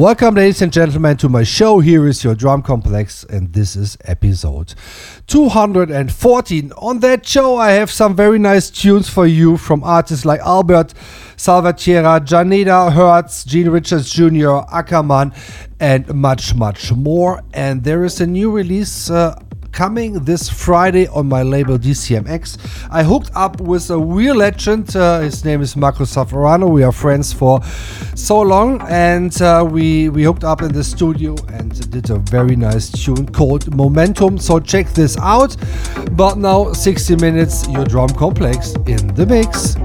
Welcome, ladies and gentlemen, to my show. Here is your Drumcomplex, and this is episode 214. On that show, I have some very nice tunes for you from artists like Albert Salvatierra, Janeda Hertz, Gene Richards Jr., Ackermann, and much, much more. And there is a new release. Uh, coming this Friday on my label DCMX. I hooked up with a real legend. Uh, his name is Marco Zaffarano. We are friends for so long, and uh, we we hooked up in the studio and did a very nice tune called Momentum. So check this out. But now 60 minutes, your Drumcomplex in the mix.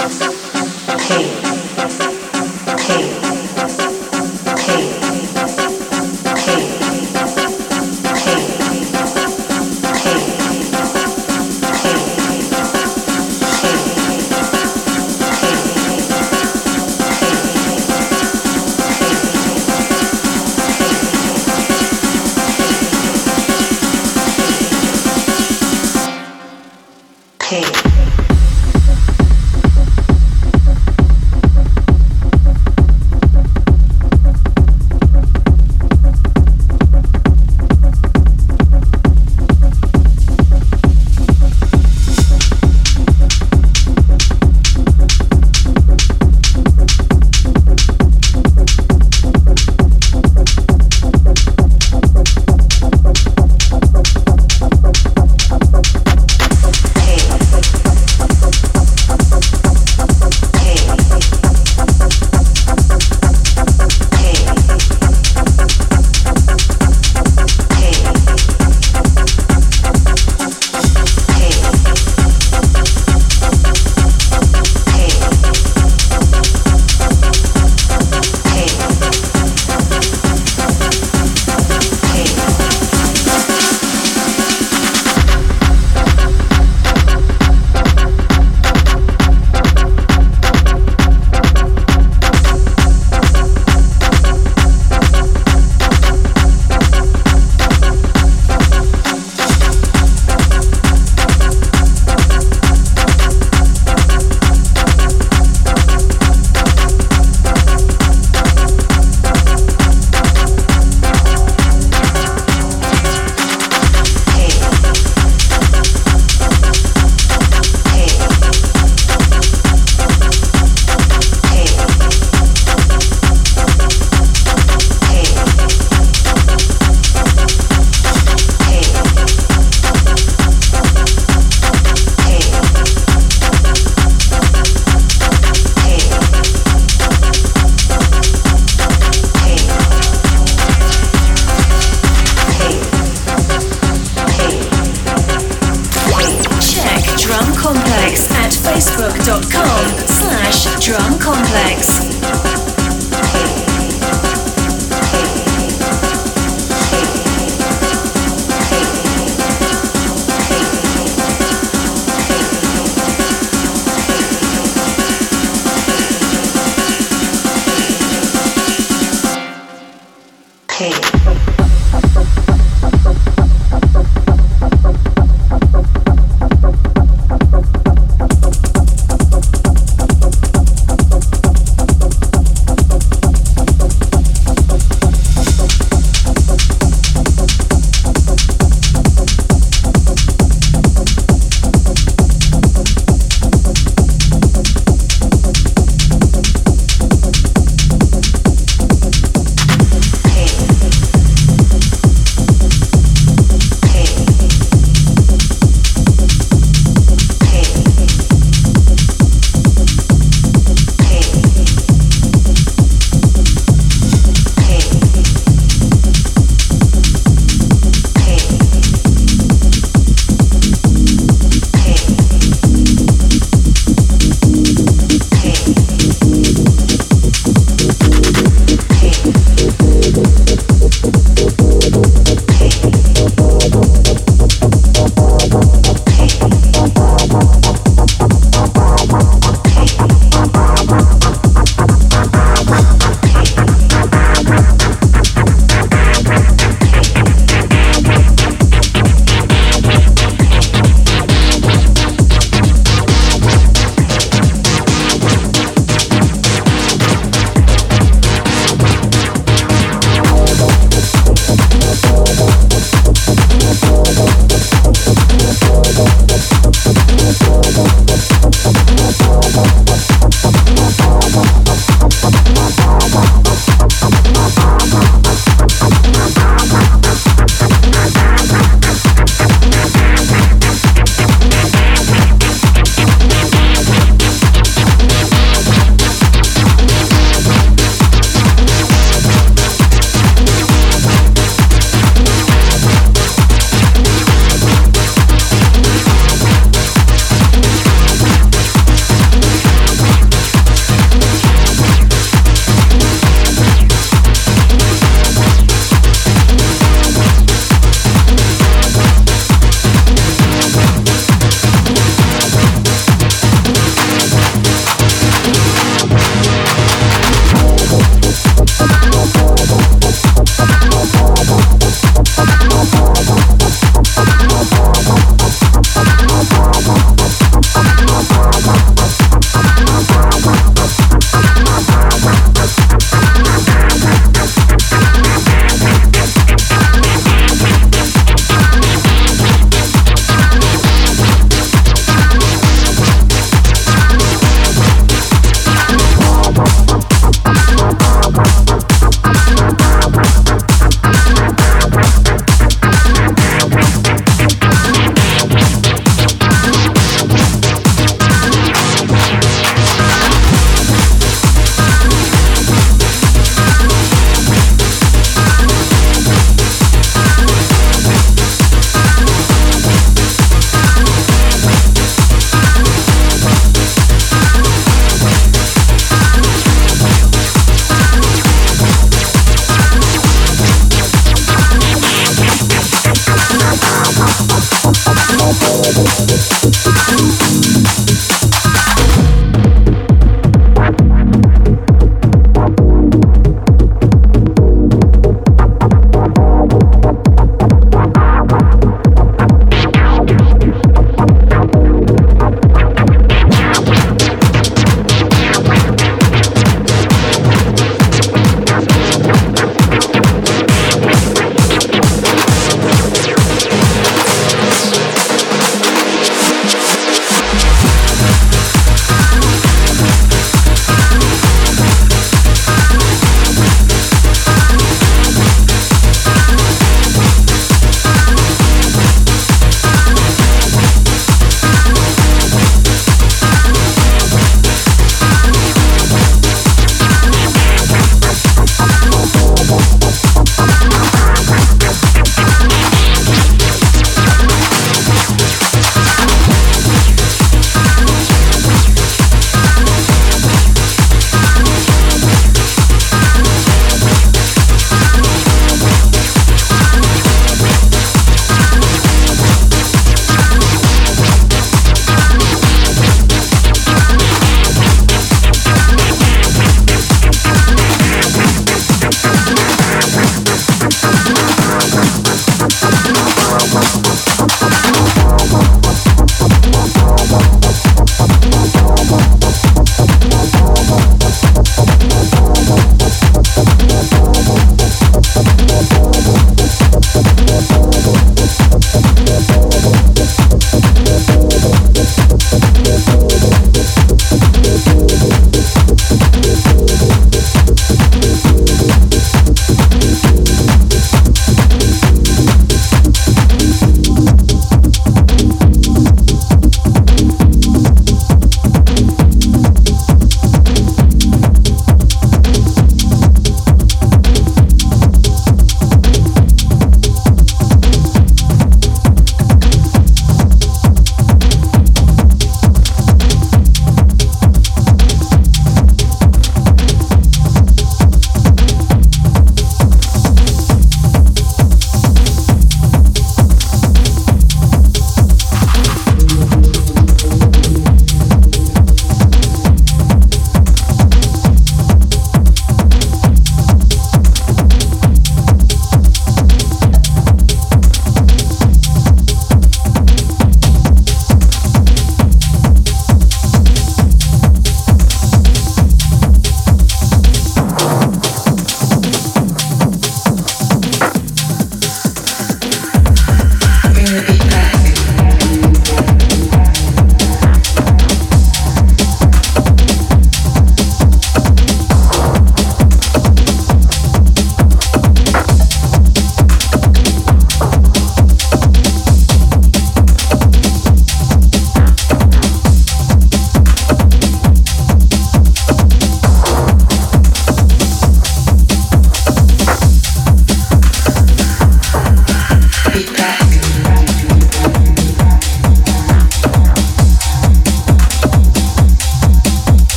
Pain. Pain.